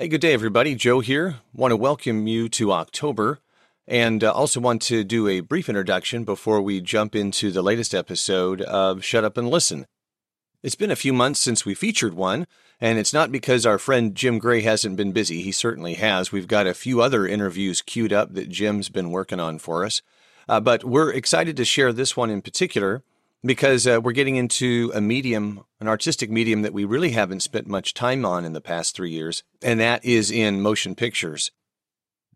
Hey, good day, everybody. Joe here. Want to welcome you to October and uh, also want to do a brief introduction before we jump into the latest episode of Shut Up and Listen. It's been a few months since we featured one, and it's not because our friend Jim Gray hasn't been busy. He certainly has. We've got a few other interviews queued up that Jim's been working on for us. Uh, but we're excited to share this one in particular because uh, we're getting into a medium, an artistic medium that we really haven't spent much time on in the past three years, and that is in motion pictures.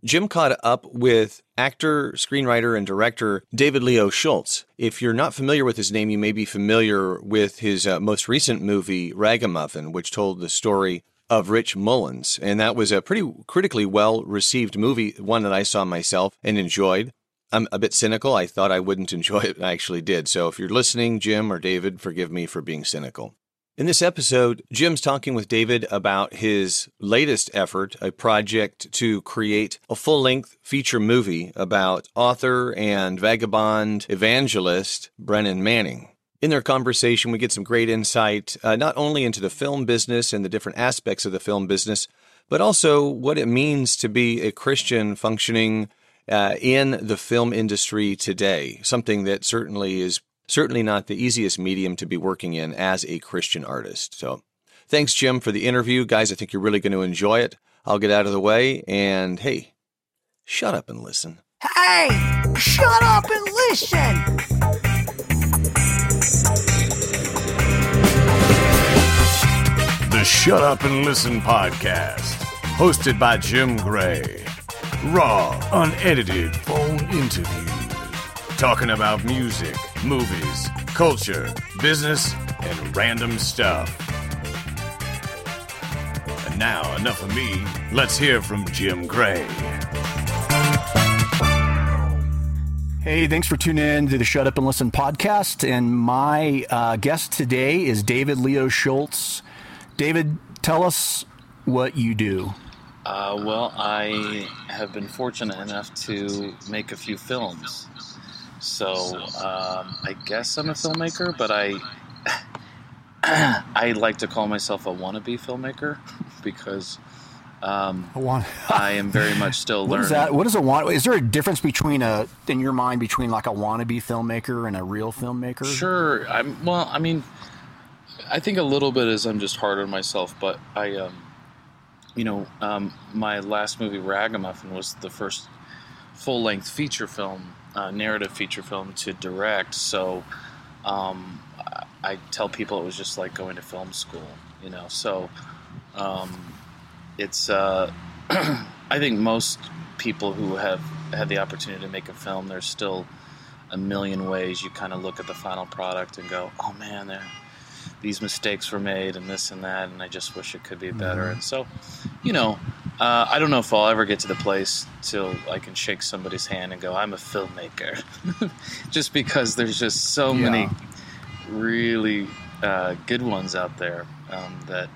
Jim caught up with actor, screenwriter, and director David Leo Schultz. If you're not familiar with his name, you may be familiar with his uh, most recent movie, Ragamuffin, which told the story of Rich Mullins. And that was a pretty critically well received movie, one that I saw myself and enjoyed. I'm a bit cynical. I thought I wouldn't enjoy it. I actually did. So if you're listening, Jim or David, forgive me for being cynical. In this episode, Jim's talking with David about his latest effort, a project to create a full length feature movie about author and vagabond evangelist Brennan Manning. In their conversation, we get some great insight, uh, not only into the film business and the different aspects of the film business, but also what it means to be a Christian functioning uh, in the film industry today, something that certainly is certainly not the easiest medium to be working in as a Christian artist. So thanks, Jim, for the interview. Guys, I think you're really going to enjoy it. I'll get out of the way and hey, shut up and listen. Hey, shut up and listen. The Shut Up and Listen podcast, hosted by Jim Gray. Raw, unedited phone interviews. Talking about music, movies, culture, business, and random stuff. And now, enough of me. Let's hear from Jim Gray. Hey, thanks for tuning in to the Shut Up and Listen podcast. And my uh, guest today is David Leo Schultz. David, tell us what you do. Uh, well, I have been fortunate enough to make a few films. So um, I guess I'm a filmmaker, but I I like to call myself a wannabe filmmaker because um, I am very much still What learning. is that? What is a want? Is there a difference between a, in your mind, between like a wannabe filmmaker and a real filmmaker? Sure. I'm well. I mean, I think a little bit is I'm just hard on myself, but I, um, you know, um, my last movie Ragamuffin was the first full length feature film, uh, narrative feature film to direct. So um, I, tell people it was just like going to film school, you know. So um, it's uh, I think most people who have had the opportunity to make a film, there's still a million ways you kind of look at the final product and go, oh man, there, these mistakes were made and this and that, and I just wish it could be better. And so, you know, uh, I don't know if I'll ever get to the place till I can shake somebody's hand and go, I'm a filmmaker, just because there's just so Yeah. many really uh, good ones out there um, that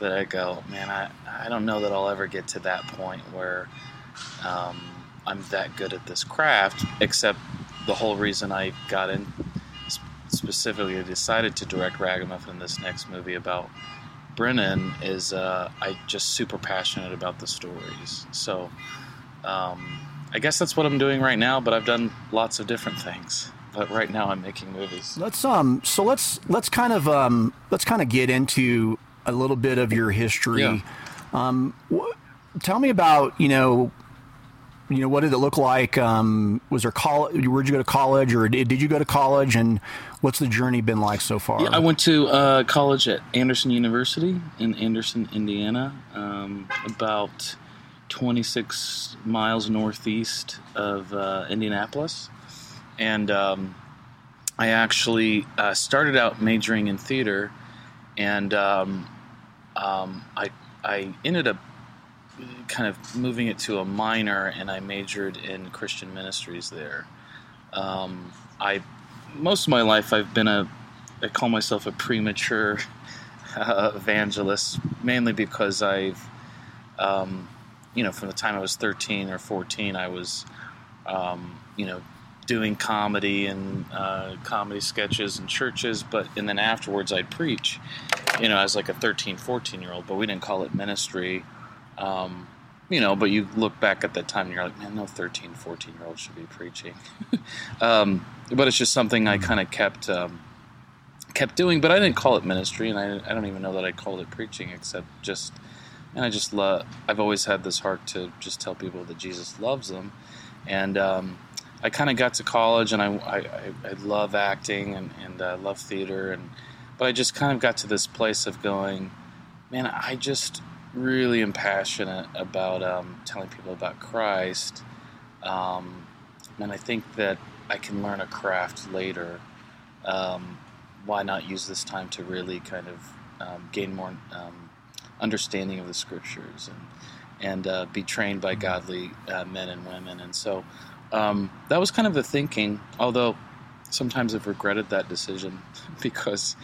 that I go, man, I, I don't know that I'll ever get to that point where um, I'm that good at this craft, except the whole reason I got in, specifically decided to direct Ragamuffin, this next movie about Brennan, is uh, I just super passionate about the stories. So um, I guess that's what I'm doing right now, but I've done lots of different things. But right now I'm making movies. Let's um. So let's let's kind of um. Let's kind of get into a little bit of your history. Yeah. Um. Wh- tell me about you know. You know what did it look like? Um, was there college? Where'd you go to college, or did, did you go to college? And what's the journey been like so far? Yeah, I went to uh, college at Anderson University in Anderson, Indiana, um, about 26 miles northeast of uh, Indianapolis. And um, I actually uh, started out majoring in theater, and um, um, I, I ended up kind of moving it to a minor, and I majored in Christian ministries there. Um, I most of my life I've been a I call myself a premature uh, evangelist, mainly because I've, um, you know, from the time I was 13 or 14, I was, um, you know, doing comedy and uh, comedy sketches in churches, but and then afterwards I'd preach, you know, as like a 13, 14 year old, but we didn't call it ministry. Um, you know, but you look back at that time and you're like, man, no 13, 14 year old should be preaching. um, but it's just something I kind of kept um, kept doing. But I didn't call it ministry, and I, I don't even know that I called it preaching, except just, and I just love. I've always had this heart to just tell people that Jesus loves them, and um, I kind of got to college, and I, I, I love acting and and uh, love theater, and but I just kind of got to this place of going, man, I just really am passionate about um, telling people about Christ. Um, and I think that I can learn a craft later. Um, why not use this time to really kind of um, gain more um, understanding of the scriptures and and uh, be trained by godly uh, men and women? And so um, that was kind of the thinking. Although sometimes I've regretted that decision because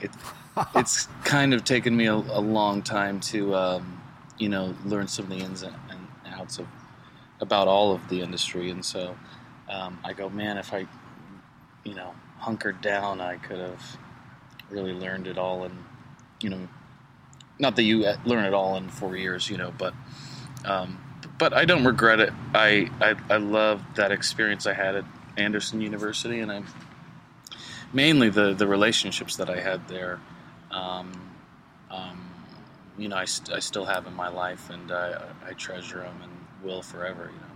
it it's kind of taken me a, a long time to, um, you know, learn some of the ins and outs of about all of the industry, and so um, I go, man, if I, you know, hunkered down, I could have really learned it all, and you know, not that you learn it all in four years, you know, but. Um, but I don't regret it. I, I I love that experience I had at Anderson University, and I mainly the the relationships that I had there um, um, you know, I, st- I still have in my life, and I, I treasure them and will forever. You know.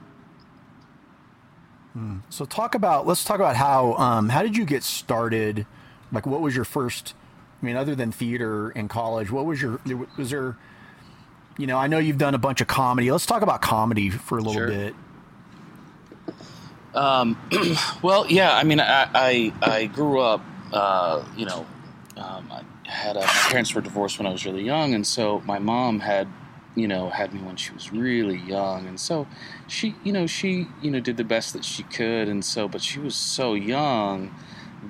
Hmm. So talk about let's talk about how um, how did you get started? Like, what was your first? I mean, other than theater in college, what was your was there? You know, I know you've done a bunch of comedy. Let's talk about comedy for a little sure. bit. Um, well, yeah. I mean, I I, I grew up, uh, you know, um, I had a, my parents were divorced when I was really young, and so my mom had, you know, had me when she was really young, and so she, you know, she, you know, did the best that she could, and so, but she was so young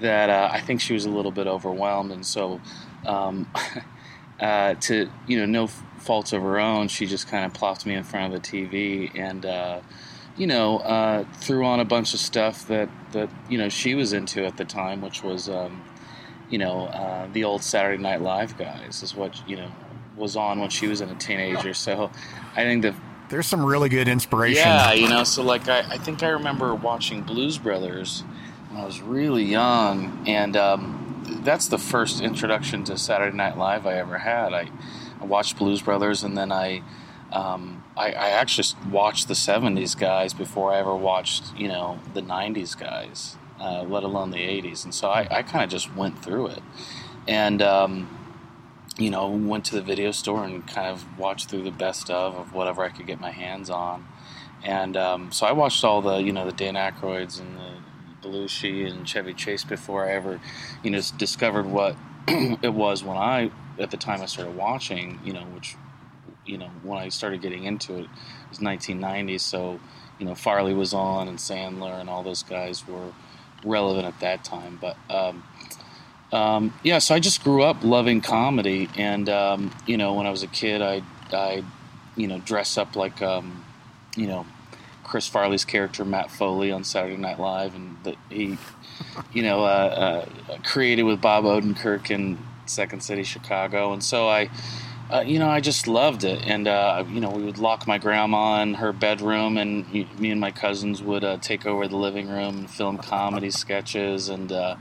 that uh, I think she was a little bit overwhelmed, and so, um, uh, to you know, no faults of her own, she just kind of plopped me in front of the TV and. Uh, you know, uh, threw on a bunch of stuff that, that you know she was into at the time, which was um, you know, uh, the old Saturday Night Live guys is what you know was on when she was in a teenager. So I think that there's some really good inspiration. Yeah, you know, so like I, I think I remember watching Blues Brothers when I was really young, and um, that's the first introduction to Saturday Night Live I ever had. I, I watched Blues Brothers, and then I, um, I, I actually watched the '70s guys before I ever watched, you know, the '90s guys uh, let alone the 80s. And so I, I kind of just went through it. And, um, you know, went to the video store and kind of watched through the best of of whatever I could get my hands on. And um, so I watched all the, you know, the Dan Aykroyds and the Belushi and Chevy Chase before I ever, you know, discovered what it was when I, at the time I started watching, you know, which, you know, when I started getting into it, it was 1990. So, you know, Farley was on and Sandler and all those guys were, relevant at that time. But um, um, yeah, so I just grew up loving comedy, and um, you know, when I was a kid, I I you know dress up like um, you know Chris Farley's character Matt Foley on Saturday Night Live, and that he you know uh, uh, created with Bob Odenkirk in Second City Chicago, and so I uh, you know, I just loved it. And, uh, you know, we would lock my grandma in her bedroom, and me and my cousins would uh, take over the living room and film comedy sketches. And, uh,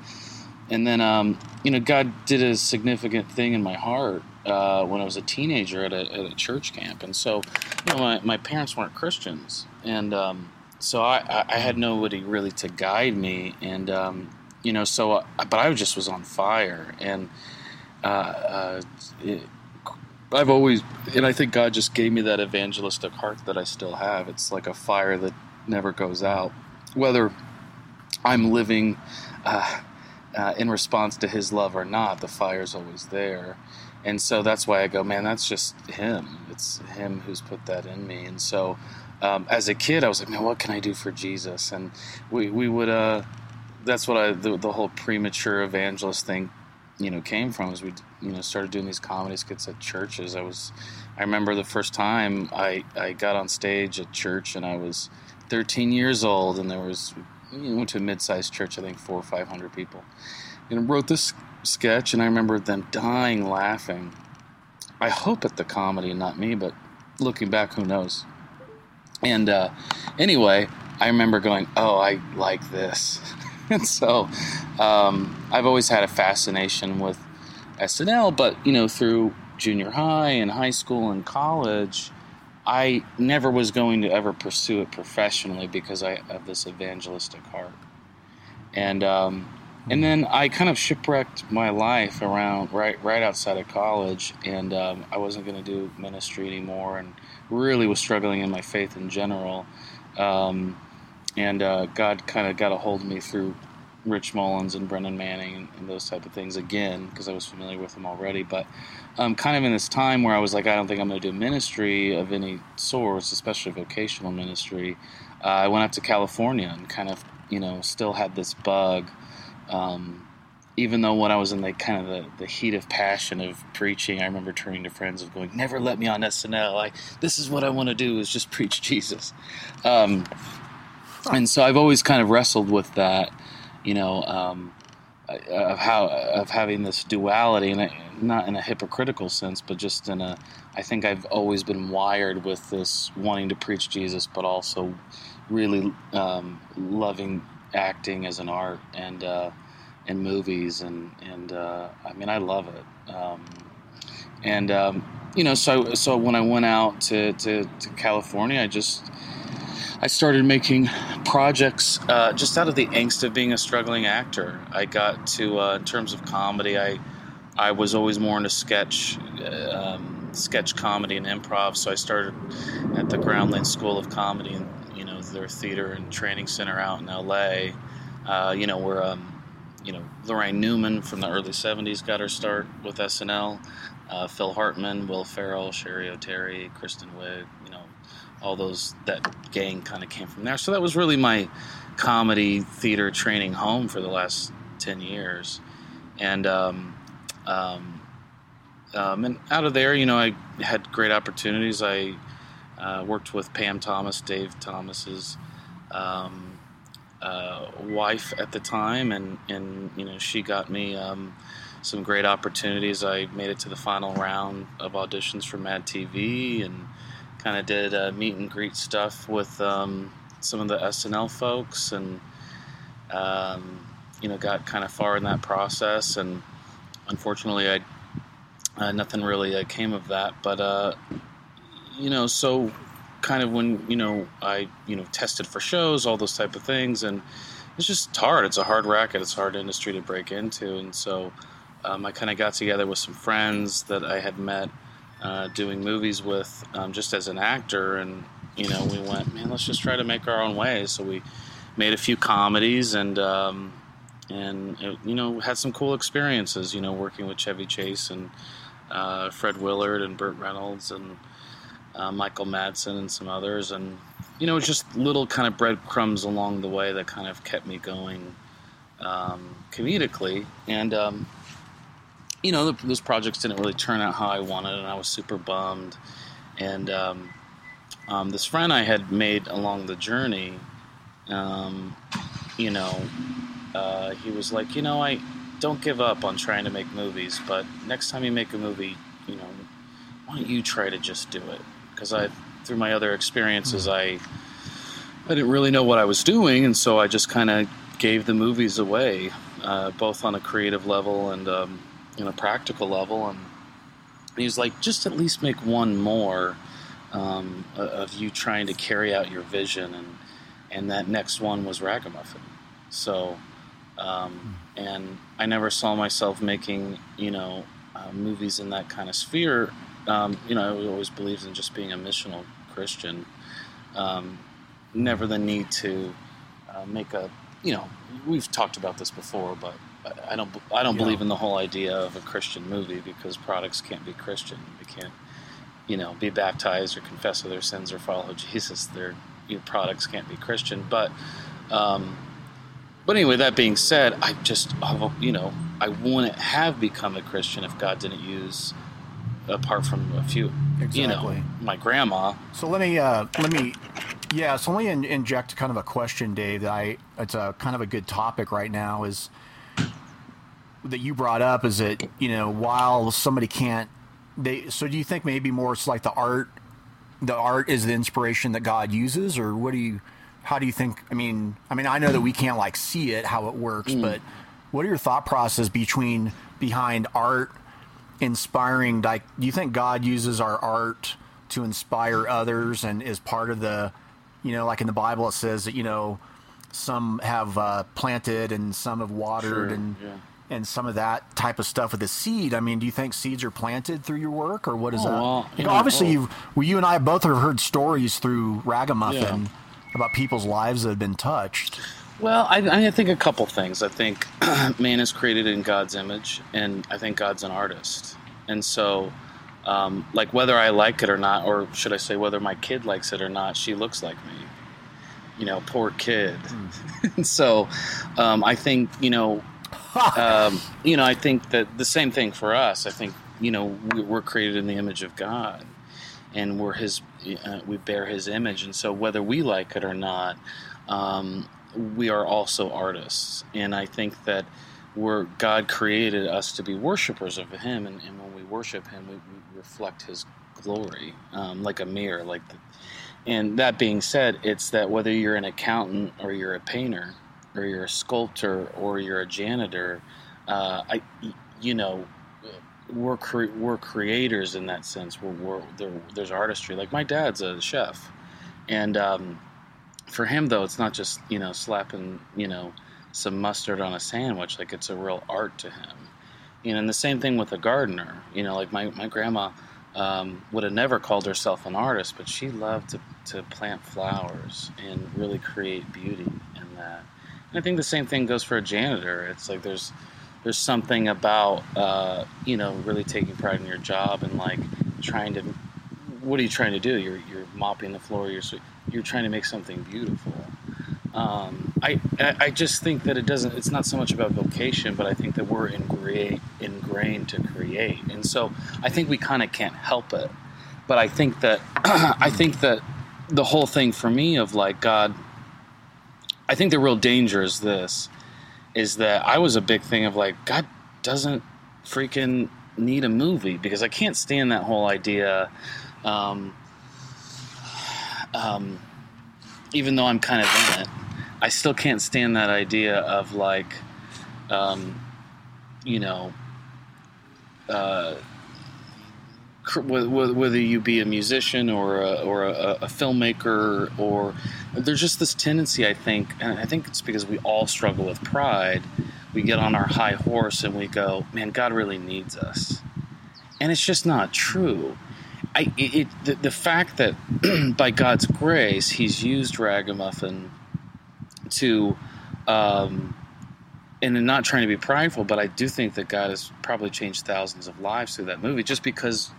and then, um, you know, God did a significant thing in my heart uh, when I was a teenager at a, at a, church camp. And so, you know, my, my parents weren't Christians. And um, so I, I had nobody really to guide me. And, um, you know, so, uh, but I just was on fire. And, it, I've always, and I think God just gave me that evangelistic heart that I still have. It's like a fire that never goes out. Whether I'm living uh, uh, in response to His love or not, the fire's always there. And so that's why I go, man, that's just Him. It's Him who's put that in me. And so um, as a kid, I was like, man, what can I do for Jesus? And we, we would, uh, that's what I, the, the whole premature evangelist thing you know came from is we you know started doing these comedy skits at churches. I was I remember the first time I I got on stage at church and I was 13 years old and there was you know, went to a mid-sized church I think four or five hundred people and wrote this sketch and I remember them dying laughing. I hope at the comedy, not me, but looking back, who knows? And uh, anyway, I remember going, "Oh, I like this," and so um, I've always had a fascination with SNL. But you know, through junior high and high school and college, I never was going to ever pursue it professionally because I have this evangelistic heart. And um, and then I kind of shipwrecked my life around right right outside of college, and um, I wasn't going to do ministry anymore, and really was struggling in my faith in general. Um, and uh, God kind of got a hold of me through Rich Mullins and Brennan Manning and, and those type of things again because I was familiar with them already. But um, kind of in this time where I was like, I don't think I'm going to do ministry of any sort, especially vocational ministry. Uh, I went up to California and kind of, you know, still had this bug. Um, even though when I was in the kind of the, the heat of passion of preaching, I remember turning to friends of going, "Never let me on SNL. I this is what I want to do is just preach Jesus." Um, and so I've always kind of wrestled with that, you know, um, of how of having this duality, and not in a hypocritical sense, but just in a. I think I've always been wired with this wanting to preach Jesus, but also really um, loving acting as an art and uh, and movies, and and uh, I mean I love it. Um, and um, you know, so so when I went out to, to, to California, I just I started making projects uh, just out of the angst of being a struggling actor. I got to, uh, in terms of comedy, I I was always more into sketch, uh, um, sketch comedy and improv. So I started at the Groundling School of Comedy, and you know their theater and training center out in L.A. Uh, you know where um, you know Laraine Newman from the early '70s got her start with SNL. Uh, Phil Hartman, Will Ferrell, Cheri Oteri, Kristen Wiig, all those that gang kind of came from there. So that was really my comedy theater training home for the last ten years, and um, um, um, and out of there, you know, I had great opportunities. I uh, worked with Pam Thomas, Dave Thomas's um, uh, wife at the time, and and you know, she got me. Um, some great opportunities. I made it to the final round of auditions for Mad TV and kind of did uh, meet and greet stuff with um, some of the SNL folks, and um, you know got kind of far in that process. And unfortunately, I uh, nothing really uh, came of that. But uh, you know, so kind of when you know I you know tested for shows, all those type of things, and it's just hard. It's a hard racket. It's a hard industry to break into, and so. Um, I kind of got together with some friends that I had met uh, doing movies with um, just as an actor, and you know, we went, man, let's just try to make our own way. So we made a few comedies and um, and it, you know had some cool experiences. You know, working with Chevy Chase and uh, Fred Willard and Burt Reynolds and uh, Michael Madsen and some others, and you know, just little kind of breadcrumbs along the way that kind of kept me going um, comedically and um, you know, the, those projects didn't really turn out how I wanted, and I was super bummed. And um, um, this friend I had made along the journey, um, you know, uh, he was like, you know, I don't give up on trying to make movies, but next time you make a movie, you know, why don't you try to just do it? Because I, through my other experiences, I, I didn't really know what I was doing, and so I just kind of gave the movies away, uh, both on a creative level and um, in a practical level. And he was like, just at least make one more um, of you trying to carry out your vision. And, and that next one was Ragamuffin. So, um, and I never saw myself making, you know, uh, movies in that kind of sphere. Um, you know, I always believed in just being a missional Christian. Um, never the need to uh, make a, you know, we've talked about this before, but I don't I don't yeah. believe in the whole idea of a Christian movie because products can't be Christian. They can't, you know, be baptized or confess their sins or follow Jesus. Their products can't be Christian. But, um, but anyway, that being said, I just you know I wouldn't have become a Christian if God didn't use, apart from a few, exactly. you know, my grandma. So let me uh, let me yeah, so let me inject kind of a question, Dave. That I it's a kind of a good topic right now. Is that you brought up is that you know while somebody can't they so do you think maybe more it's like the art the art is the inspiration that God uses, or what do you? How do you think? I mean, I mean, I know that we can't like see it how it works, Mm. but what are your thought process between behind art inspiring? Like, do you think God uses our art to inspire others and is part of the, you know, like in the Bible it says that you know, some have uh, planted and some have watered Sure, and yeah. And some of that type of stuff with the seed. I mean, do you think seeds are planted through your work, or what is Oh, that? well, you know, obviously, oh. you well, you and I both have heard stories through Ragamuffin Yeah. about people's lives that have been touched. Well, I, I think a couple things. I think man is created in God's image, and I think God's an artist. And so, um, like whether I like it or not, or should I say whether my kid likes it or not, she looks like me. You know, poor kid. And so, um, I think you know, um, you know, I think that the same thing for us. I think you know we, we're created in the image of God, and we're His. Uh, we bear His image, and so whether we like it or not, um, we are also artists. And I think that we're God created us to be worshipers of Him, and, and when we worship Him, we, we reflect His glory, um, like a mirror, like. The, and that being said, it's that whether you're an accountant or you're a painter, or you're a sculptor or you're a janitor, uh, I, you know, we're cre- we're creators in that sense. We're, we're there, there's artistry. Like my dad's a chef, and um, for him though, it's not just you know slapping you know some mustard on a sandwich. Like it's a real art to him. You know, and the same thing with a gardener. You know, like my my grandma um, would have never called herself an artist, but she loved to, to plant flowers and really create beauty in that. I think the same thing goes for a janitor. It's like there's there's something about uh, you know really taking pride in your job and like trying to what are you trying to do? You're you're mopping the floor. You're you're trying to make something beautiful. Um, I I I just think that it doesn't. It's not so much about vocation, but I think that we're ingrained ingrained to create, and so I think we kind of can't help it. But I think that I think that the whole thing for me of like God. I think the real danger is this: is that I was a big thing of like God doesn't freaking need a movie because I can't stand that whole idea. Um, um, even though I'm kind of in it, I still can't stand that idea of like, um, you know, uh, whether you be a musician or a, or a, a filmmaker or there's just this tendency I think, and I think it's because we all struggle with pride. We get on our high horse and we go, man, God really needs us, and it's just not true. I, it, the, the fact that by God's grace He's used Ragamuffin to, um, and I'm not trying to be prideful, but I do think that God has probably changed thousands of lives through that movie, just because,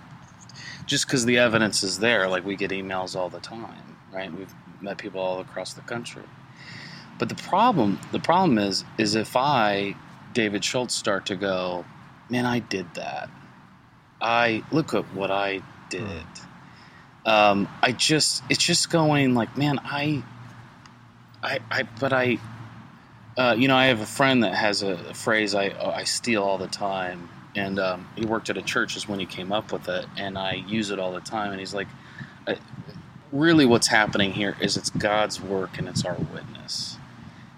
just because the evidence is there. Like we get emails all the time, right? We've met people all across the country. But the problem, the problem is, is if I, David Schultz, start to go, man, I did that. I look at what I did. Um, I just, it's just going like, man, I, I, I, but I, uh, you know, I have a friend that has a, a phrase I, I steal all the time, and um, he worked at a church is when he came up with it, and I use it all the time. And he's like, really, what's happening here is it's God's work and it's our witness.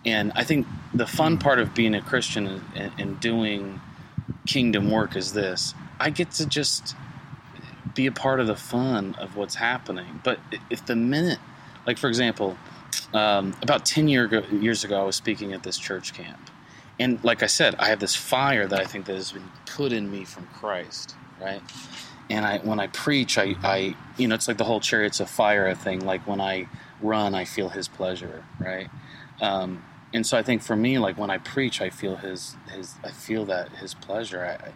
And I think the fun part of being a Christian and, and, doing kingdom work is this: I get to just be a part of the fun of what's happening. But if the minute, like for example, um, about 10 year years ago, I was speaking at this church camp. And like I said, I have this fire that I think that has been put in me from Christ, right? And I, when I preach, I, I, you know, it's like the whole chariots of fire thing. Like when I run, I feel His pleasure, right? Um, and so I think for me, like when I preach, I feel His, His, I feel that His pleasure. I, I,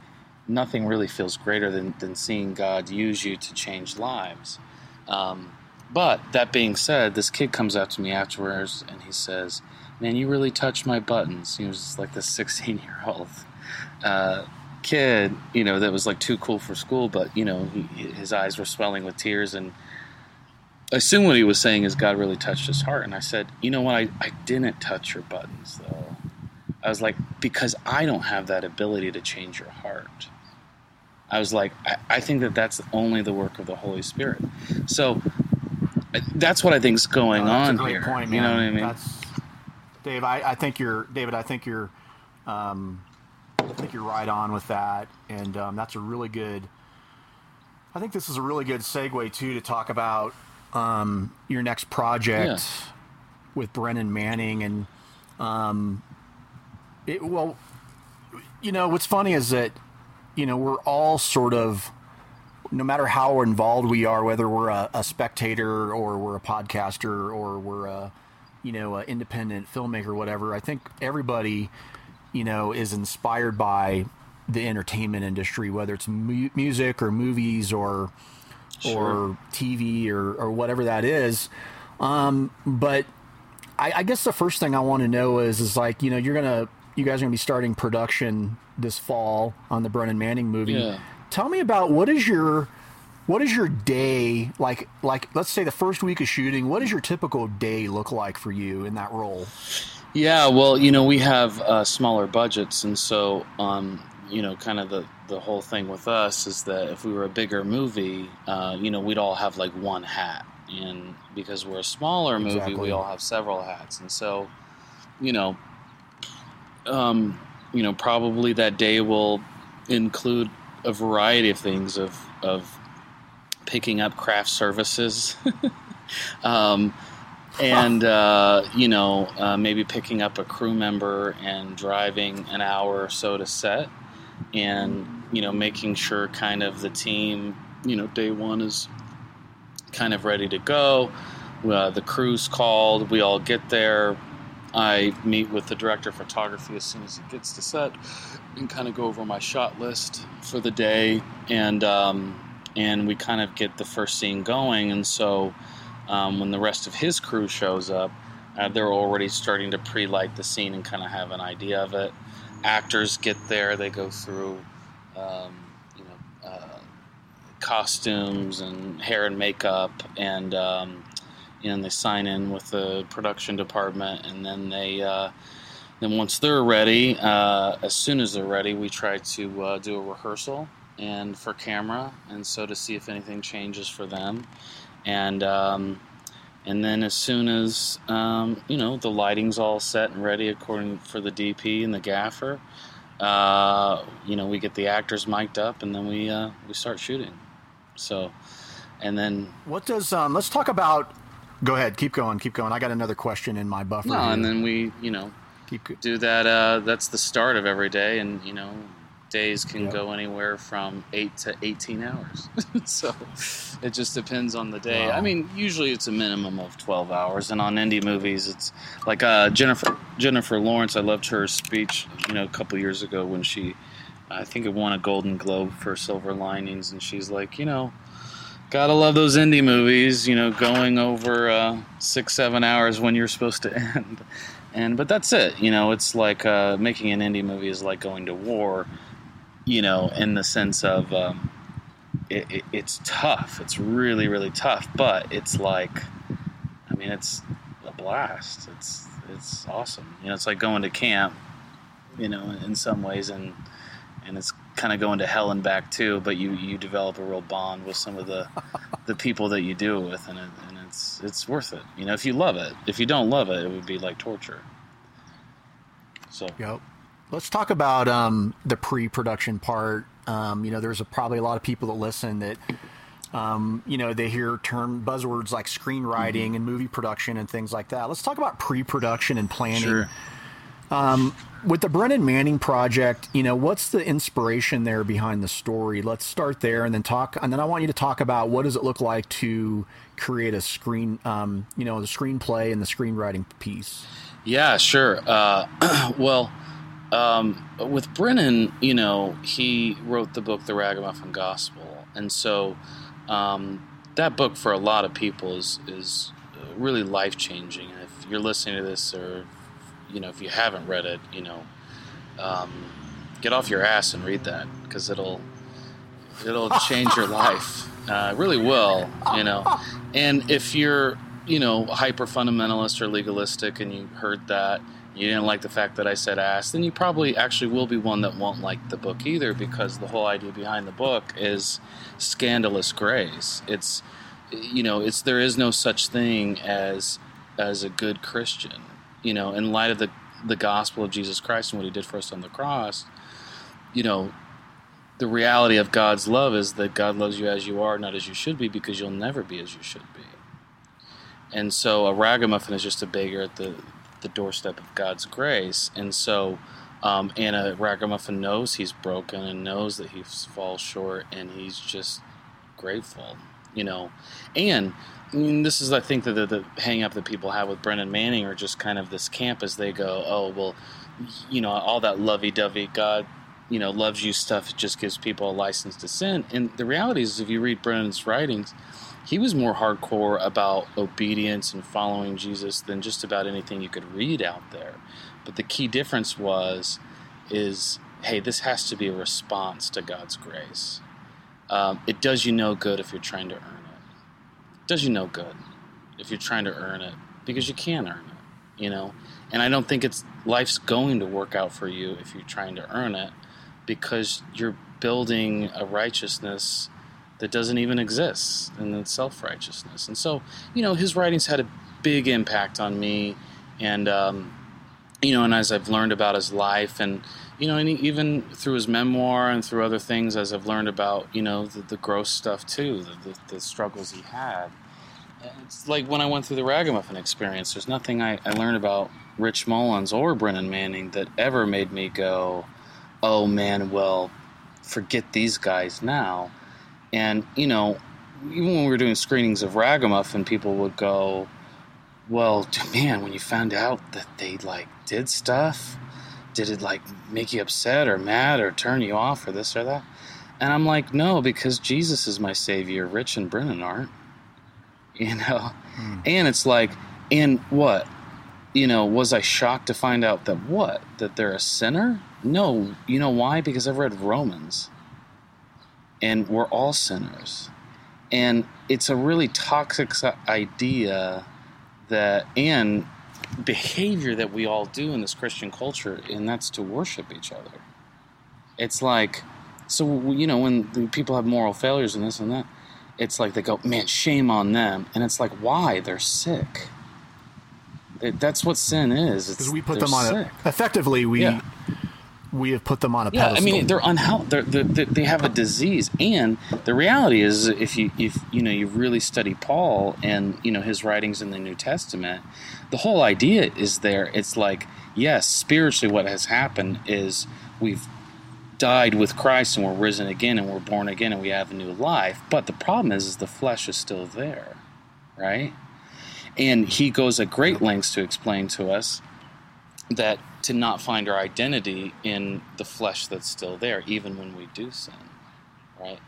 nothing really feels greater than, than seeing God use you to change lives. Um, but that being said, this kid comes up to me afterwards and he says, "Man, you really touched my buttons." He was like this 16 year old uh, kid, you know, that was like too cool for school, but you know, he, his eyes were swelling with tears, and I assume what he was saying is God really touched his heart. And I said, "You know what? I, I didn't touch your buttons though." I was like, because I don't have that ability to change your heart. I was like, I, I think that that's only the work of the Holy Spirit. So that's what I think is going Oh, that's on a great here. point, you know what I mean? That's, Dave, I, I think you're David. I think you're, um, I think you're right on with that, and um, that's a really good. I think this is a really good segue too to talk about um, your next project Yeah. with Brennan Manning, and um, it, well, you know what's funny is that you know we're all sort of no matter how involved we are, whether we're a, a spectator or we're a podcaster or we're a, you know, an independent filmmaker, whatever, I think everybody, you know, is inspired by the entertainment industry, whether it's mu- music or movies or or TV or, or whatever that is. Um, but I, I guess the first thing I want to know is, is like, you know, you're gonna, you guys are gonna be starting production this fall on the Brennan Manning movie. Yeah. Tell me about what is your, what is your day like? Like, let's say the first week of shooting. What does your typical day look like for you in that role? Yeah, well, you know, we have uh, smaller budgets, and so, um, you know, kind of the the whole thing with us is that if we were a bigger movie, uh, you know, we'd all have like one hat, and because we're a smaller movie, Exactly. we all have several hats, and so, you know, um, you know, probably that day will include a variety of things of of picking up craft services. um, and uh, you know uh, maybe picking up a crew member and driving an hour or so to set and you know making sure kind of the team you know day one is kind of ready to go. Uh, the crew's called. We all get there. I meet with the director of photography as soon as he gets to set and kind of go over my shot list for the day. And um, and we kind of get the first scene going and so um, when the rest of his crew shows up, uh, they're already starting to pre-light the scene and kind of have an idea of it. Actors get there; they go through, um, you know, uh, costumes and hair and makeup, and um, you know, they sign in with the production department, and then they. Uh, then once they're ready, uh, as soon as they're ready, we try to uh, do a rehearsal and for camera, and so to see if anything changes for them and um, and then as soon as um, you know the lighting's all set and ready according for the DP and the gaffer, uh, you know we get the actors mic'd up and then we uh, we start shooting. So, and then What does um? Let's talk about. Go ahead, keep going, keep going. I got another question in my buffer. no, here. and then we you know keep do that. Uh, that's the start of every day, and you know days can Yep. go anywhere from eight to eighteen hours. so it just depends on the day. Wow. I mean, usually it's a minimum of twelve hours, and on indie movies, it's like uh, Jennifer Jennifer Lawrence. I loved her speech, you know, a couple years ago when she, I think it won a Golden Globe for Silver Linings, and she's like, you know. Gotta love those indie movies, you know, going over uh, six, seven hours when you're supposed to end and but that's it you know it's like uh, making an indie movie is like going to war you know in the sense of um, it, it, it's tough. It's really really tough but it's like i mean it's a blast. It's it's awesome. You know it's like going to camp you know in some ways and and it's kind of going to hell and back too but you you develop a real bond with some of the the people that you do it with and, it, and it's it's worth it. You know if you love it if you don't love it it would be like torture. So Yep. Let's talk about um, the pre-production part. Um, you know, there's a, probably a lot of people that listen that, um, you know, they hear term buzzwords like screenwriting Mm-hmm. and movie production and things like that. Let's talk about pre-production and planning. sure With the Brennan Manning project, you know, what's the inspiration there behind the story? Let's start there and then talk, and then I want you to talk about what does it look like to create a screen, um, you know, the screenplay and the screenwriting piece. Yeah, sure. Uh, well, um, with Brennan, you know, he wrote the book The Ragamuffin Gospel, and so um, that book for a lot of people is is really life changing. And if you're listening to this, or you know, if you haven't read it, you know, um, get off your ass and read that because it'll it'll change your life. Uh, really will, you know. And if you're, you know, hyper fundamentalist or legalistic, and you heard that you didn't like the fact that I said ass, then you probably actually will be one that won't like the book either, because the whole idea behind the book is scandalous grace. It's you know, it's there is no such thing as as a good Christian. You know, in light of the the gospel of Jesus Christ and what He did for us on the cross, you know, the reality of God's love is that God loves you as you are, not as you should be, because you'll never be as you should be. And so a ragamuffin is just a beggar at the the doorstep of God's grace, and so. Um, and ragamuffin knows he's broken and knows that he falls short, and he's just grateful, you know. And I mean, this is, I think, the, the, the hang up that people have with Brennan Manning, or just kind of this camp as they go, oh, well, you know, all that lovey dovey God, you know, loves you stuff it just gives people a license to sin. And the reality is, if you read Brennan's writings, he was more hardcore about obedience and following Jesus than just about anything you could read out there. But the key difference was, is hey, this has to be a response to God's grace. Um, it does you no good if you're trying to earn it. It does you no good if you're trying to earn it because you can't earn it, you know. And I don't think it's life's going to work out for you if you're trying to earn it because you're building a righteousness that doesn't even exist and it's self righteousness. And so, you know, his writings had a big impact on me. And, um, you know, and as I've learned about his life and, you know, and even through his memoir and through other things, as I've learned about, you know, the, the gross stuff too, the, the, the, struggles he had. It's like when I went through the Ragamuffin experience, there's nothing I, I learned about Rich Mullins or Brennan Manning that ever made me go, oh man, well, forget these guys now. And, you know, even when we were doing screenings of Ragamuffin, people would go, well, man, when you found out that they like did stuff, did it like make you upset or mad or turn you off or this or that? And I'm like, no, because Jesus is my savior. Rich and Brennan aren't. You know? Mm. And it's like, and what? You know, was I shocked to find out that what? That they're a sinner? No. You know why? Because I've read Romans. And we're all sinners. And it's a really toxic idea that, and behavior that we all do in this Christian culture, and that's to worship each other. It's like, so, you know, when people have moral failures and this and that, it's like they go, man, shame on them. And it's like, why? They're sick. It, that's what sin is. Because we put them on sick. a, effectively, we. Yeah we have put them on a yeah, pedestal. I mean, they're unhealthy. They're, they're, they have a disease, and the reality is, if you if you know you really study Paul and you know his writings in the New Testament, the whole idea is there. It's like yes, spiritually, what has happened is we've died with Christ and we're risen again and we're born again and we have a new life. But the problem is, is the flesh is still there, right? And he goes at great lengths to explain to us that to not find our identity in the flesh that's still there, even when we do sin, right?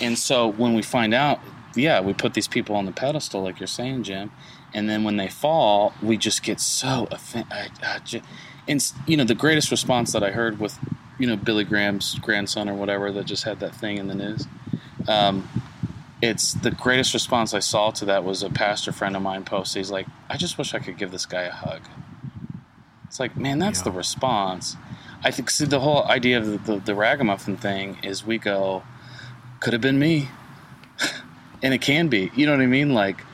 And so when we find out, yeah, we put these people on the pedestal, like you're saying, Jim, and then when they fall, we just get so offended. And you know, the greatest response that I heard with, you know, Billy Graham's grandson or whatever that just had that thing in the news. Um, it's the greatest response I saw to that was a pastor friend of mine post. He's like, "I just wish I could give this guy a hug." It's like, man, that's yeah. the response. I think see, the whole idea of the, the, the ragamuffin thing is we go, could have been me, and it can be. You know what I mean? Like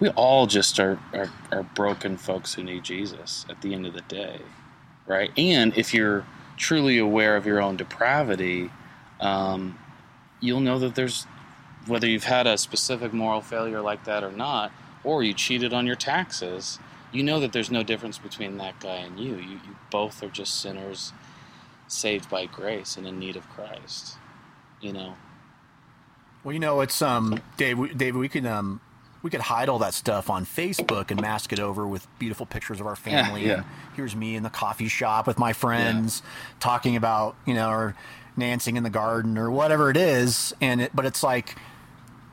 we all just are, are are broken folks who need Jesus at the end of the day, right? And if you're truly aware of your own depravity, um, you'll know that there's whether you've had a specific moral failure like that or not, or you cheated on your taxes you know that there's no difference between that guy and you. You, you both are just sinners saved by grace and in need of Christ. You know. Well, you know, it's um, Dave. Dave, we can um, we could hide all that stuff on Facebook and mask it over with beautiful pictures of our family. Yeah, yeah. here's me in the coffee shop with my friends yeah. talking about you know or dancing in the garden or whatever it is. And it, but it's like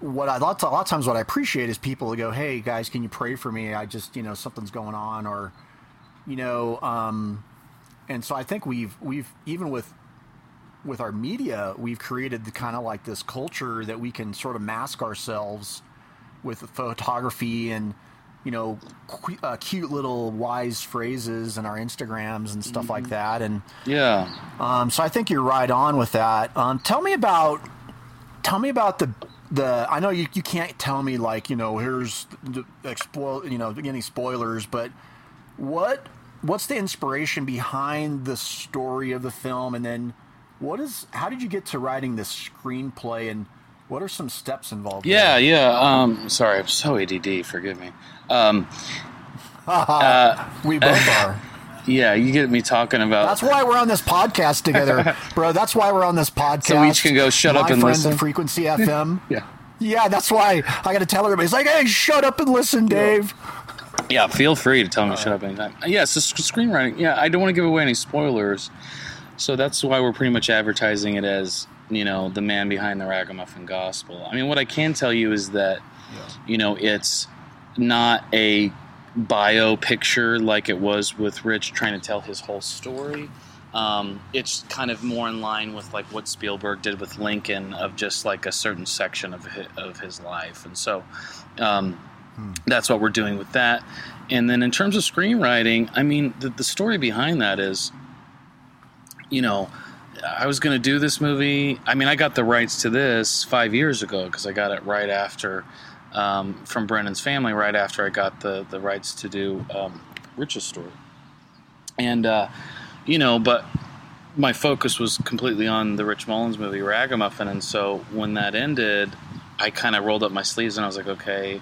what I, a lot, a lot of times what I appreciate is people to go, "Hey guys, can you pray for me? I just you know something's going on," or you know, um, and so I think we've we've even with with our media, we've created the kind of like this culture that we can sort of mask ourselves with photography and you know qu- uh, cute little wise phrases in our Instagrams and stuff mm-hmm. like that. And yeah, um, so I think you're right on with that. Um, tell me about tell me about the the? I know you, you can't tell me like you know here's the expo, you know any spoilers, but what what's the inspiration behind the story of the film, and then what is how did you get to writing this screenplay, and what are some steps involved? Yeah, yeah. Um, sorry, I'm so ADD. Forgive me. Um, uh, we both are. Yeah, you get me talking about. That's why we're on this podcast together, bro. That's why we're on this podcast. So we each can go shut My up and friends listen. Frequency FM. yeah. Yeah, that's why I got to tell everybody. It's like, hey, shut up and listen, Dave. Yeah, feel free to tell me to shut up uh, anytime. Yeah, so screenwriting. Yeah, I don't want to give away any spoilers, so that's why we're pretty much advertising it as you know the man behind the Ragamuffin Gospel. I mean, what I can tell you is that you know it's not a bio picture like it was with Rich trying to tell his whole story. Um, it's kind of more in line with like what Spielberg did with Lincoln of just like a certain section of his, of his life, and so um, that's what we're doing with that. And then in terms of screenwriting, I mean, the, the story behind that is, you know, I was going to do this movie. I mean, I got the rights to this five years ago because I got it right after um, from Brennan's family, right after I got the the rights to do um, Rich's story. And uh, you know, but my focus was completely on the Rich Mullins movie Ragamuffin, and so when that ended, I kind of rolled up my sleeves and I was like, okay,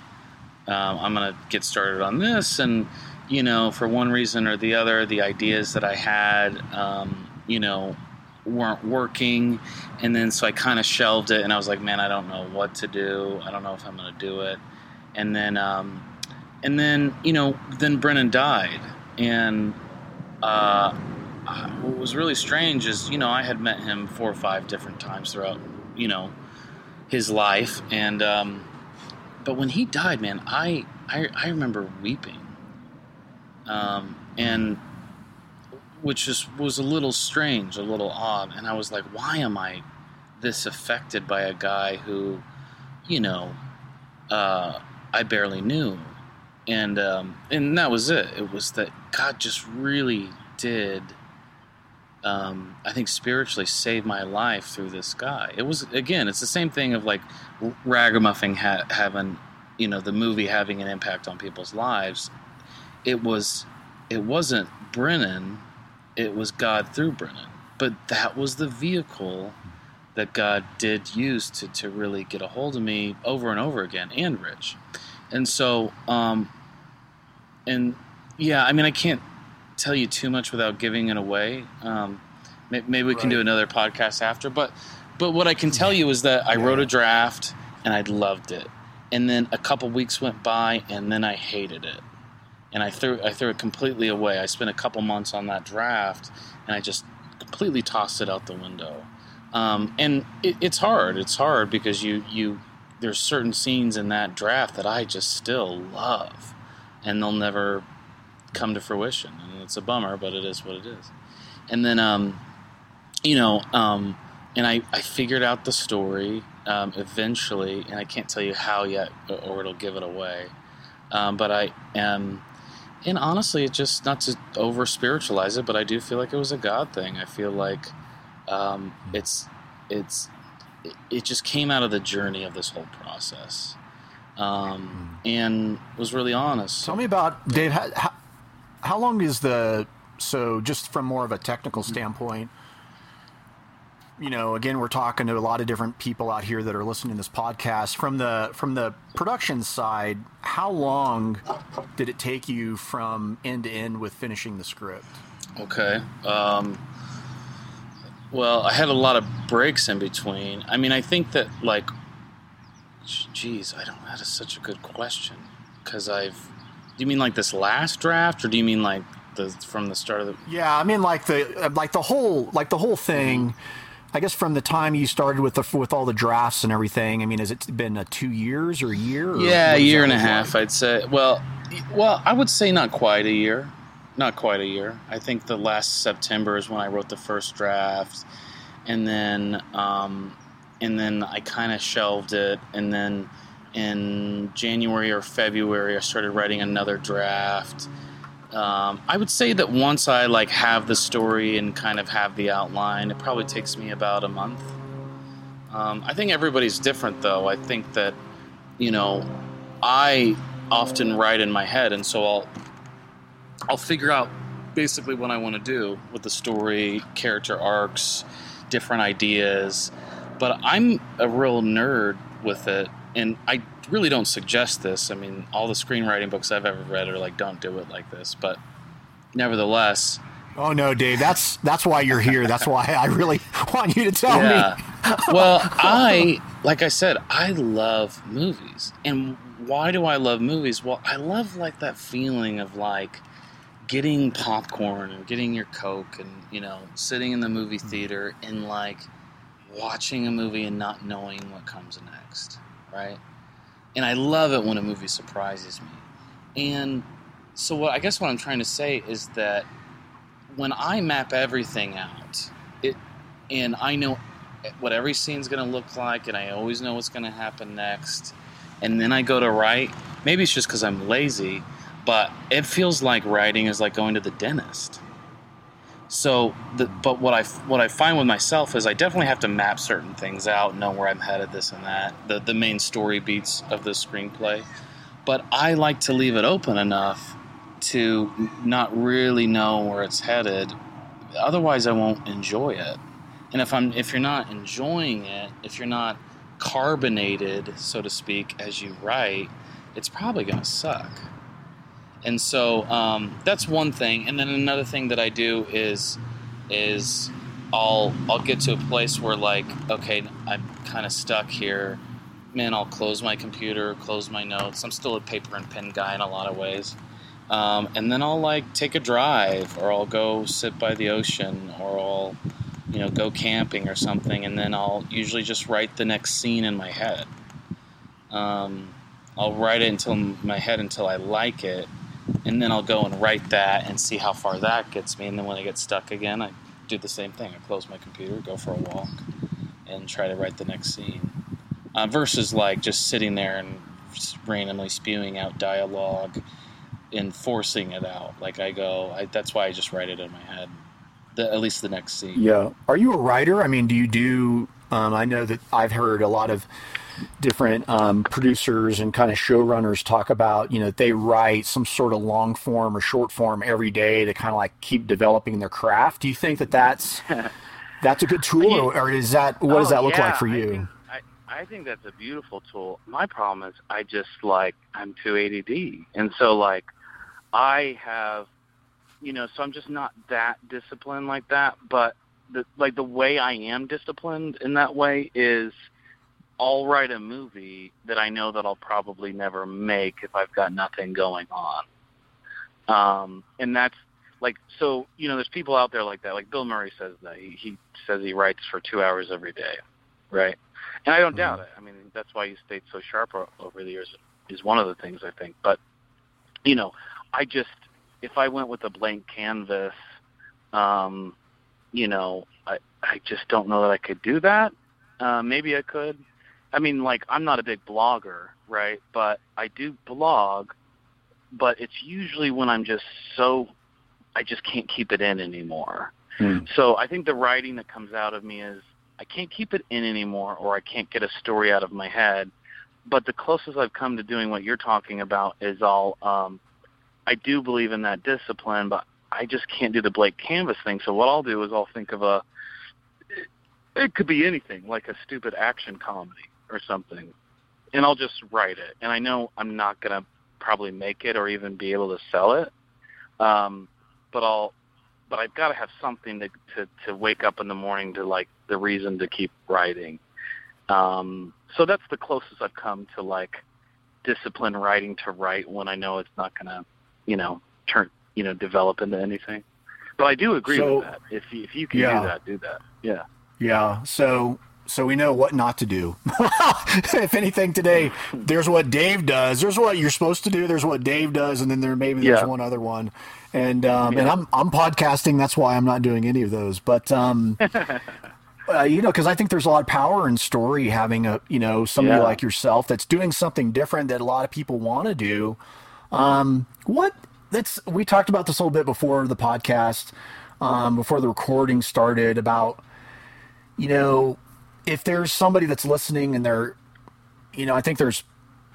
um, I'm gonna get started on this, and you know, for one reason or the other, the ideas that I had, um, you know, weren't working, and then so I kind of shelved it, and I was like, man, I don't know what to do. I don't know if I'm gonna do it, and then, um, and then you know, then Brennan died, and uh, what was really strange is, you know, I had met him four or five different times throughout, you know, his life, and um, but when he died, man, I I, I remember weeping, um, and which just was a little strange, a little odd, and I was like, why am I this affected by a guy who, you know, uh, I barely knew, and um, and that was it. It was that God just really did. Um, I think spiritually saved my life through this guy. It was again, it's the same thing of like Ragamuffin ha- having, you know, the movie having an impact on people's lives. It was, it wasn't Brennan, it was God through Brennan. But that was the vehicle that God did use to, to really get a hold of me over and over again, and Rich. And so, um, and yeah, I mean, I can't tell you too much without giving it away. Um, maybe we can do another podcast after, but but what I can tell you is that I wrote a draft and I loved it, and then a couple weeks went by and then I hated it, and I threw I threw it completely away. I spent a couple months on that draft and I just completely tossed it out the window. Um, and it, it's hard. It's hard because you you there's certain scenes in that draft that I just still love, and they'll never come to fruition, and it's a bummer, but it is what it is. And then, um, you know, um, and I, I figured out the story um, eventually, and I can't tell you how yet, or it'll give it away. Um, but I am, and honestly, it just not to over spiritualize it, but I do feel like it was a God thing. I feel like um, it's it's it- it just came out of the journey of this whole process, um, and was really honest. Tell me about Dave. How, how, how long is the so just from more of a technical standpoint? You know, again, we're talking to a lot of different people out here that are listening to this podcast. From the from the production side, how long did it take you from end to end with finishing the script? Okay. Um, well, I had a lot of breaks in between. I mean, I think that like, geez, I don't. That is such a good question because I've. Do you mean like this last draft, or do you mean like the from the start of the? Yeah, I mean, like the like the whole like the whole thing. I guess from the time you started with the with all the drafts and everything. I mean, has it been a two years or a year? Or Yeah, a year and a half, like? I'd say. Well, well, I would say not quite a year. Not quite a year. I think the last September is when I wrote the first draft, and then um, and then I kind of shelved it, and then in January or February I started writing another draft. Um, I would say that once I like have the story and kind of have the outline, it probably takes me about a month. Um, I think everybody's different, though. I think that, you know, I often write in my head, and so I'll I'll figure out basically what I want to do with the story, character arcs, different ideas. But I'm a real nerd with it, and I really don't suggest this. I mean, all the screenwriting books I've ever read are like, don't do it like this. But nevertheless, Oh no, Dave. That's that's why you're here. That's why I really want you to tell yeah. me. well, I like I said, I love movies. And why do I love movies? Well, I love like that feeling of like getting popcorn and getting your coke and, you know, sitting in the movie hmm. theater and like watching a movie and not knowing what comes next, right? And I love it when a movie surprises me. And so what I guess what I'm trying to say is that when I map everything out, it and I know what every scene's going to look like, and I always know what's going to happen next, and then I go to write. Maybe it's just because I'm lazy, but it feels like writing is like going to the dentist. So, the, but what I what I find with myself is I definitely have to map certain things out, know where I'm headed, this and that, the the main story beats of the screenplay. But I like to leave it open enough to not really know where it's headed. Otherwise, I won't enjoy it. And if I'm if you're not enjoying it, if you're not carbonated, so to speak, as you write, it's probably going to suck. And so um, that's one thing. And then another thing that I do is is I'll I'll get to a place where like okay I'm kind of stuck here. Man, I'll close my computer, close my notes. I'm still a paper and pen guy in a lot of ways. Um, and then I'll like take a drive, or I'll go sit by the ocean, or I'll, you know, go camping or something, and then I'll usually just write the next scene in my head. Um, I'll write it until my head until I like it, and then I'll go and write that and see how far that gets me. And then when I get stuck again, I do the same thing. I close my computer, go for a walk, and try to write the next scene. Uh, versus like just sitting there and randomly spewing out dialogue and forcing it out. Like I go, I, that's why I just write it in my head. The, at least the next scene. Yeah. Are you a writer? I mean, do you do? Um, I know that I've heard a lot of different um, producers and kind of showrunners talk about, you know, they write some sort of long form or short form every day to kind of like keep developing their craft. Do you think that that's that's a good tool, or, or is that what oh, does that look yeah, like for I you? think, I, I think that's a beautiful tool. My problem is I just like I'm too ADD, and so like I have, you know, so I'm just not that disciplined like that. But the like the way I am disciplined in that way is I'll write a movie that I know that I'll probably never make if I've got nothing going on. Um, and that's like so you know there's people out there like that. Like bill murray says that. He, he says he writes for two hours every day right? And i don't doubt it. I mean that's why he stayed so sharp over the years is one of the things i think. But you know i just if i went with a blank canvas um you know i i just don't know that i could do that. Uh maybe i could i mean like i'm not a big blogger right but i do blog but it's usually when i'm just so I just can't keep it in anymore. Hmm. So I think the writing that comes out of me is I can't keep it in anymore or I can't get a story out of my head. But the closest I've come to doing what you're talking about is all um I do believe in that discipline, but I just can't do the blank canvas thing. So what I'll do is I'll think of a it, it could be anything, like a stupid action comedy or something. And I'll just write it. And I know I'm not gonna probably make it or even be able to sell it. Um but I'll but I've got to have something to, to to wake up in the morning to like the reason to keep writing. Um, so that's the closest I've come to like discipline writing to write when I know it's not gonna, you know, turn you know develop into anything. But I do agree So- with that. If you, if you can Yeah. do that, do that. Yeah. Yeah. So so we know what not to do. if anything today, there's what Dave does. There's what you're supposed to do. There's what Dave does, and then there maybe there's Yeah. one other one. And um, and I'm I'm podcasting. That's why I'm not doing any of those. But um, uh, you know, because I think there's a lot of power in story having a you know somebody Yeah. like yourself that's doing something different that a lot of people want to do. Um, what that's we talked about this a little bit before the podcast, um, before the recording started about you know if there's somebody that's listening and they're, you know, I think there's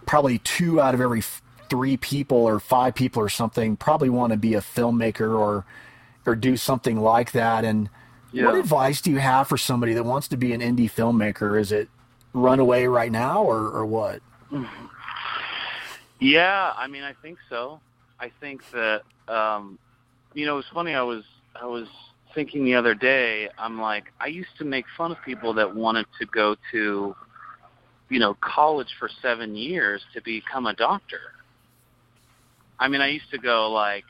probably two out of every three people or five people or something probably want to be a filmmaker or or do something like that. And Yeah. what advice do you have for somebody that wants to be an indie filmmaker? Is it run away right now or, or what? Yeah, I mean, I think so. I think that um, you know, it's funny. I was I was thinking the other day. I'm like, I used to make fun of people that wanted to go to, you know, college for seven years to become a doctor. I mean, I used to go like,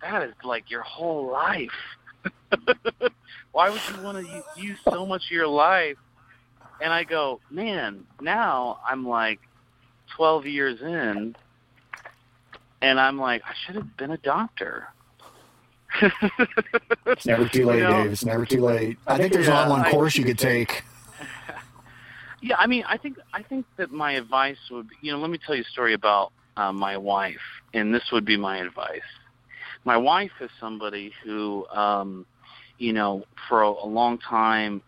that is like your whole life. Why would you want to use so much of your life? And I go, man, now I'm like 12 years in, and I'm like, I should have been a doctor. It's never too late, You know? Dave. It's never too late. I think there's Yeah, an online I- course you could take. Yeah, I mean, I think I think that my advice would be, you know, let me tell you a story about uh, my wife, and this would be my advice. My wife is somebody who, um, you know, for a, a long time,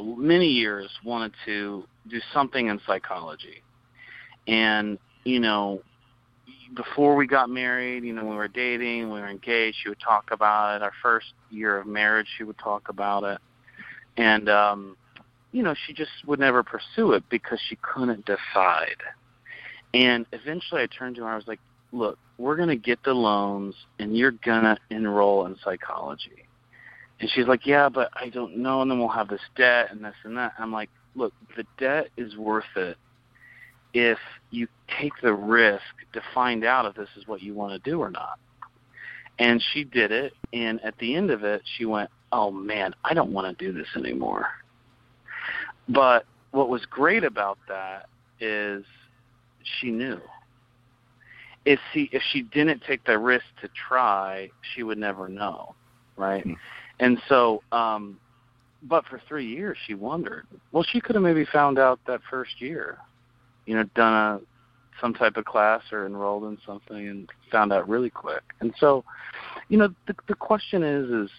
many years, wanted to do something in psychology, and you know, before we got married, you know, we were dating, we were engaged. She would talk about it. Our first year of marriage, she would talk about it, and um, you know, she just would never pursue it because she couldn't decide. And eventually I turned to her, I was like, look, we're to get the loans and you're to enroll in psychology. And she's like, yeah, but I don't know. And then we'll have this debt and this and that. I'm like, look, the debt is worth it if you take the risk to find out if this is what you want to do or not. And she did it. And at the end of it, she went, oh man, I don't want to do this anymore. But what was great about that is she knew. If she if she didn't take the risk to try, she would never know, right? And so, um, but for three years she wondered. Well, she could have maybe found out that first year, you know, done a some type of class or enrolled in something and found out really quick. And so, you know, the the question is is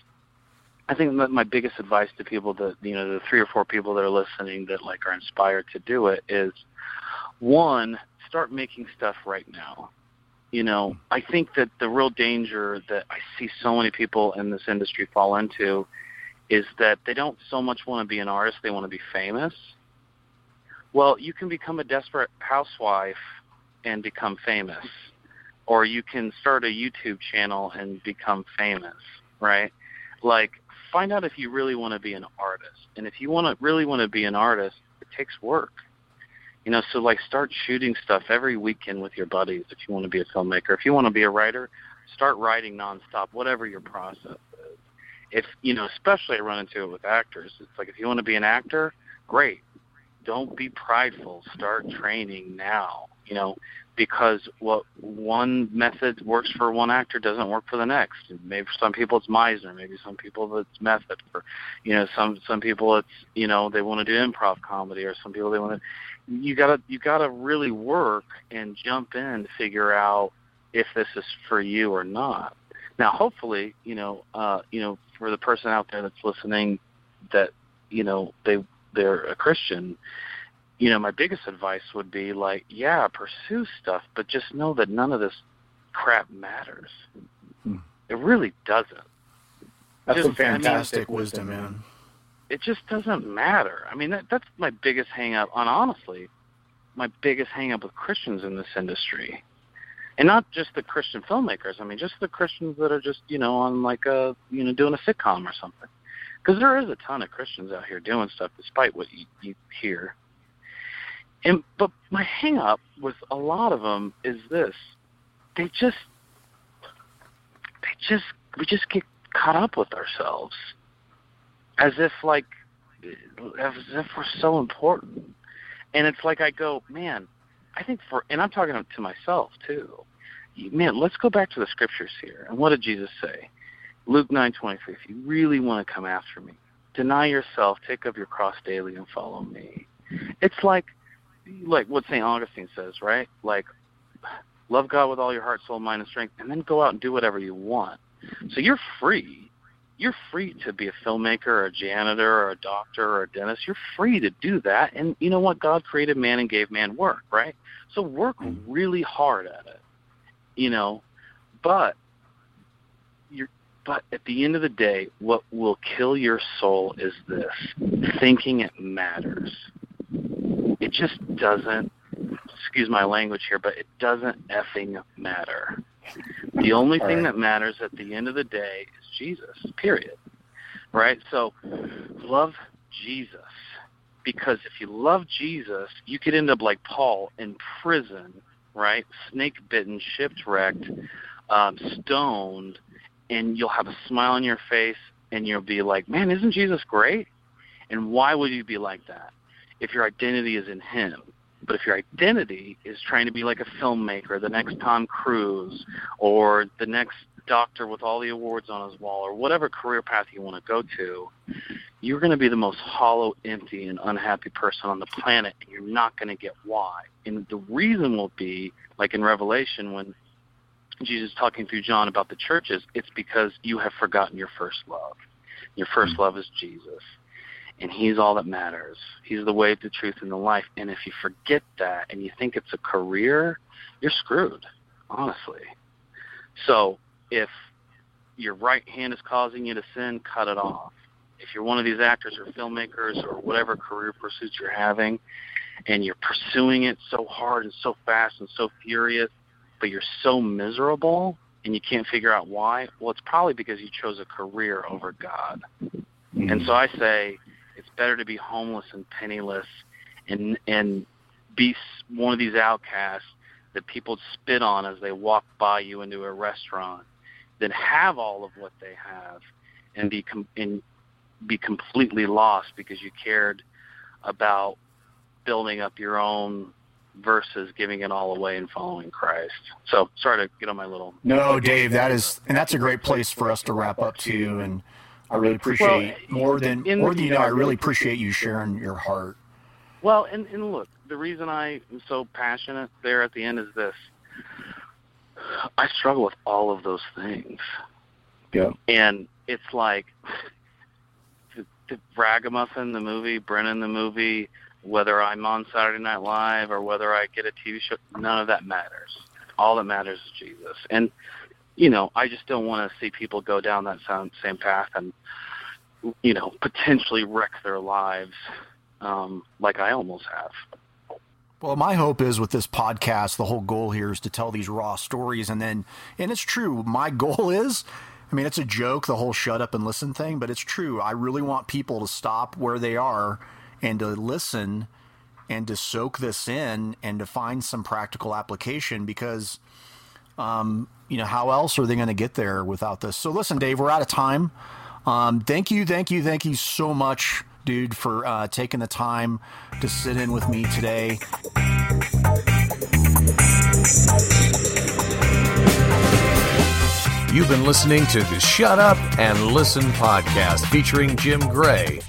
I think my biggest advice to people that you know the three or four people that are listening that like are inspired to do it is one start making stuff right now. You know, I think that the real danger that I see so many people in this industry fall into is that they don't so much want to be an artist, they want to be famous. Well, you can become a desperate housewife and become famous. Or you can start a YouTube channel and become famous, right? Like find out if you really want to be an artist. And if you want to really want to be an artist, it takes work. You know, so like start shooting stuff every weekend with your buddies if you want to be a filmmaker. If you want to be a writer, start writing nonstop, whatever your process is. If you know, especially I run into it with actors. It's like if you want to be an actor, great. Don't be prideful. Start training now. You know, because what one method works for one actor doesn't work for the next. Maybe for some people it's Meisner, maybe some people it's method. or you know, some some people it's you know they want to do improv comedy, or some people they want to. You gotta you gotta really work and jump in to figure out if this is for you or not. Now, hopefully, you know, uh, you know, for the person out there that's listening, that you know they they're a Christian you know, my biggest advice would be like, yeah, pursue stuff, but just know that none of this crap matters. Hmm. It really doesn't. That's Just- some I mean- fantastic wisdom, man. It just doesn't matter. I mean, that, that's my biggest hang up on honestly, my biggest hang up with Christians in this industry. And not just the Christian filmmakers. I mean, just the Christians that are just, you know, on like a, you know, doing a sitcom or something. Because there is a ton of Christians out here doing stuff despite what you, you hear. And but my hang up with a lot of them is this: they just, they just, we just get caught up with ourselves, as if like, as if we're so important. And it's like I go, man, I think for, and I'm talking to myself too. Man, let's go back to the scriptures here. And what did Jesus say? Luke nine twenty three. If you really want to come after me, deny yourself, take up your cross daily, and follow me. It's like like what St. Augustine says, right? Like, love God with all your heart, soul, mind, and strength, and then go out and do whatever you want. So you're free. you're free to be a filmmaker or a janitor or a doctor or a dentist. You're free to do that. And you know what? God created man and gave man work, right? So work mm-hmm. really hard at it, you know. But you're, but at the end of the day, what will kill your soul is this: thinking it matters. It just doesn't. Excuse my language here, but it doesn't effing matter. The only thing right. that matters at the end of the day is Jesus, period. Right? So love Jesus. Because if you love Jesus, you could end up like Paul in prison, right? Snake bitten, shipwrecked, um, stoned, and you'll have a smile on your face and you'll be like, man, isn't Jesus great? And why would you be like that? If your identity is in Him. But if your identity is trying to be like a filmmaker, the next Tom Cruise, or the next doctor with all the awards on his wall, or whatever career path you want to go to, you're going to be the most hollow, empty, and unhappy person on the planet, and you're not going to get why. And the reason will be, like in Revelation, when Jesus is talking through John about the churches, it's because you have forgotten your first love. Your first mm. love is Jesus and he's all that matters. He's the way, the truth, and the life. And if you forget that and you think it's a career, you're screwed, honestly. So if your right hand is causing you to sin, cut it off. If you're one of these actors or filmmakers or whatever career pursuits you're having, and you're pursuing it so hard and so fast and so furious, but you're so miserable and you can't figure out why, well, it's probably because you chose a career over God. And so I say, it's better to be homeless and penniless and and be one of these outcasts that people spit on as they walk by you into a restaurant than have all of what they have and be com- and be completely lost because you cared about building up your own versus giving it all away and following Christ. So sorry to get on my little No, Dave, that is, and that's a great place for us to wrap up too. And I really appreciate more than more than you know. I really appreciate you sharing your heart. Well, and, and look, the reason I am so passionate there at the end is this. I struggle with all of those things. Yeah. And it's like the, the Ragamuffin, the movie, Brennan, the movie, whether I'm on Saturday Night Live or whether I get a TV show, none of that matters. All that matters is Jesus. And, you know, I just don't want to see people go down that same, path and, you know, potentially wreck their lives um, like I almost have. Well, my hope is with this podcast, the whole goal here is to tell these raw stories. And then, and it's true, my goal is, I mean, it's a joke, the whole shut up and listen thing, but it's true. I really want people to stop where they are and to listen and to soak this in and to find some practical application because, um, you know, how else are they going to get there without this? So, listen, Dave, we're out of time. Um, thank you, thank you, thank you so much, dude, for uh, taking the time to sit in with me today. You've been listening to the Shut Up and Listen podcast featuring Jim Gray.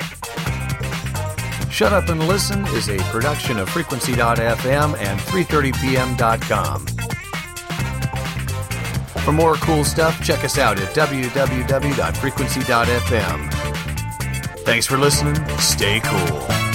Shut Up and Listen is a production of Frequency.fm and 330pm.com. For more cool stuff, check us out at www.frequency.fm. Thanks for listening. Stay cool.